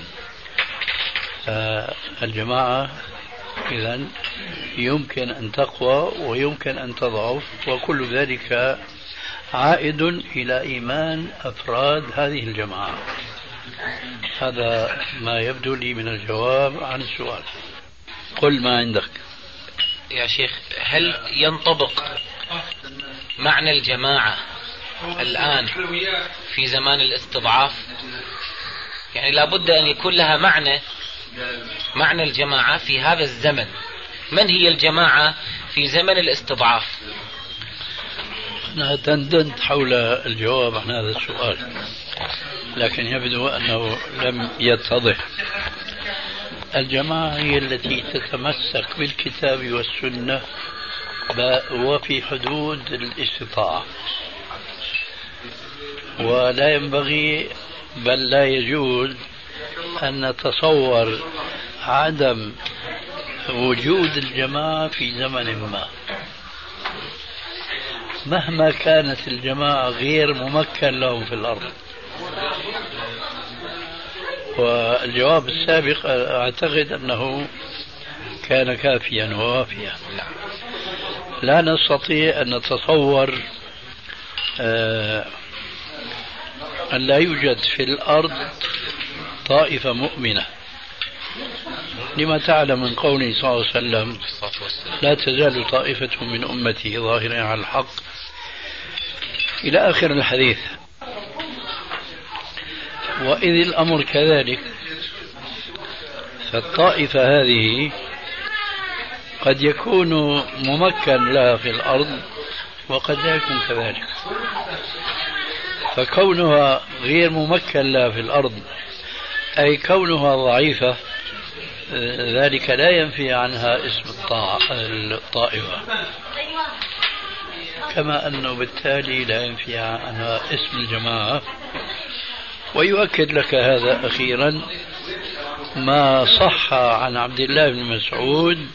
الجماعة إذا يمكن أن تقوى ويمكن أن تضعف وكل ذلك عائد إلى إيمان أفراد هذه الجماعة. هذا ما يبدو لي من الجواب عن السؤال. قل ما عندك. يا شيخ هل ينطبق معنى الجماعة الآن في زمان الاستضعاف. يعني لابد أن يكون لها معنى معنى الجماعة في هذا الزمن. من هي الجماعة في زمن الاستضعاف؟ أنا دندنت حول الجواب عن هذا السؤال لكن يبدو أنه لم يتضح. الجماعة هي التي تتمسك بالكتاب والسنة وفي حدود الاستطاعة. ولا ينبغي بل لا يجوز أن نتصور عدم وجود الجماعة في زمن ما. مهما كانت الجماعة غير ممكن لهم في الأرض. والجواب السابق أعتقد أنه كان كافيا ووافيا. لا نستطيع أن نتصور آه، أن لا يوجد في الأرض طائفة مؤمنة. لما تعلم من قوله صلى الله عليه وسلم لا تزال طائفة من أمتي ظاهرين على الحق. إلى آخر الحديث. وإذ الأمر كذلك فالطائفة هذه قد يكون ممكن لها في الأرض وقد لا يكون كذلك. فكونها غير ممكن لها في الأرض أي كونها ضعيفة ذلك لا ينفي عنها اسم الطائفة. كما أنه بالتالي لا ينفي عنها اسم الجماعة. ويؤكد لك هذا أخيرا ما صح عن عبد الله بن مسعود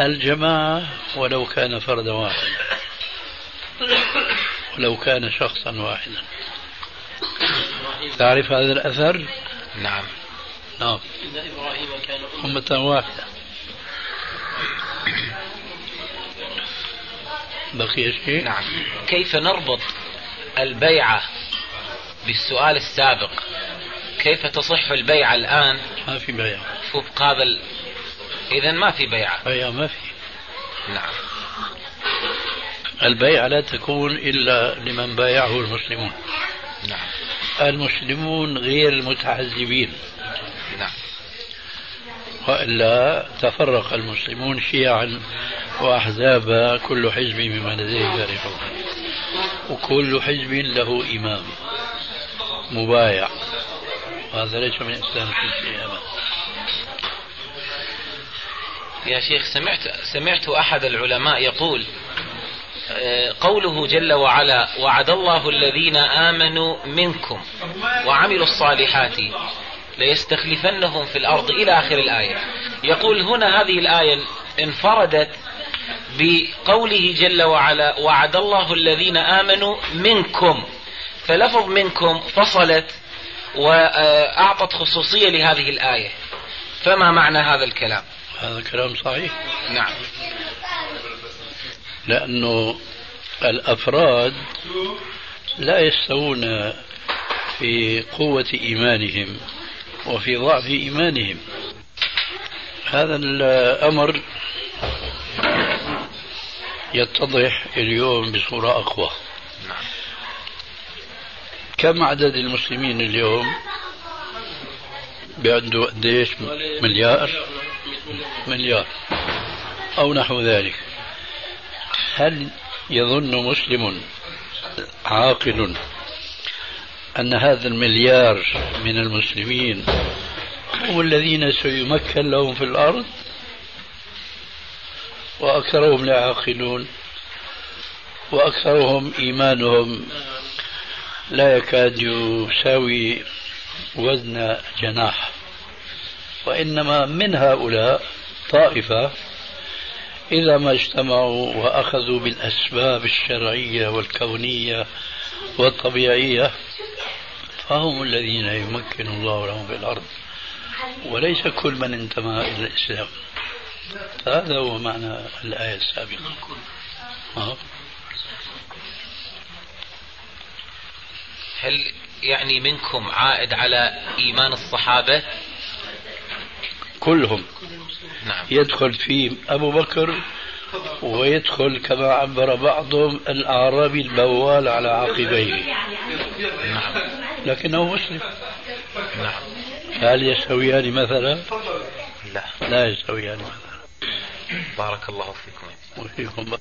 الجماعة ولو كان فردا واحدا. ولو كان شخصا واحدا. تعرف هذا الأثر؟ نعم. نعم. إن إبراهيم كان أمة واحدة. بقي شيء؟ نعم. كيف نربط البيعة بالسؤال السابق؟ كيف تصح البيعة الآن ما في بيعة فوق هذا. إذا ما في بيعة. بيعة ما في. نعم. البيعة لا تكون إلا لمن بايعه المسلمون. نعم. المسلمون غير المتحزبين نعم. وإلا تفرق المسلمون شيعا وأحزابا كل حزب بما لديه فرحون وكل حزب له إمام مبايع. وهذا ليس من الإسلام في شيء أبدا يا شيخ سمعت سمعت أحد العلماء يقول آه، قوله جل وعلا وعد الله الذين آمنوا منكم وعملوا الصالحات ليستخلفنهم في الأرض إلى آخر الآية. يقول هنا هذه الآية انفردت بقوله جل وعلا وعد الله الذين آمنوا منكم. فلفظ منكم فصلت وأعطت خصوصية لهذه الآية. فما معنى هذا الكلام؟ هذا كلام صحيح؟ نعم. لأنه الأفراد لا يستوون في قوة إيمانهم وفي ضعف إيمانهم. هذا الأمر يتضح اليوم بصورة أقوى. كم عدد المسلمين اليوم؟ بعنده قديش؟ مليار؟ مليار أو نحو ذلك. هل يظن مسلم عاقل أن هذا المليار من المسلمين هم الذين سيمكن لهم في الأرض؟ وأكثرهم لا وأكثرهم إيمانهم لا يكاد يساوي وزن جناح. وإنما من هؤلاء طائفة إذا ما اجتمعوا وأخذوا بالأسباب الشرعية والكونية والطبيعية فهم الذين يمكن الله لهم في الأرض. وليس كل من انتمى إلى الإسلام. هذا هو معنى الآية السابقة. هل يعني منكم عائد على إيمان الصحابة؟ كلهم. نعم. يدخل فيه أبو بكر ويدخل كما عبر بعضهم الأعرابي البوال على عقبيه. نعم. لكنه مسلم. نعم. هل يستويان مثلا؟ لا. لا يستويان مثلا. بارك الله فيكم. وفيكم.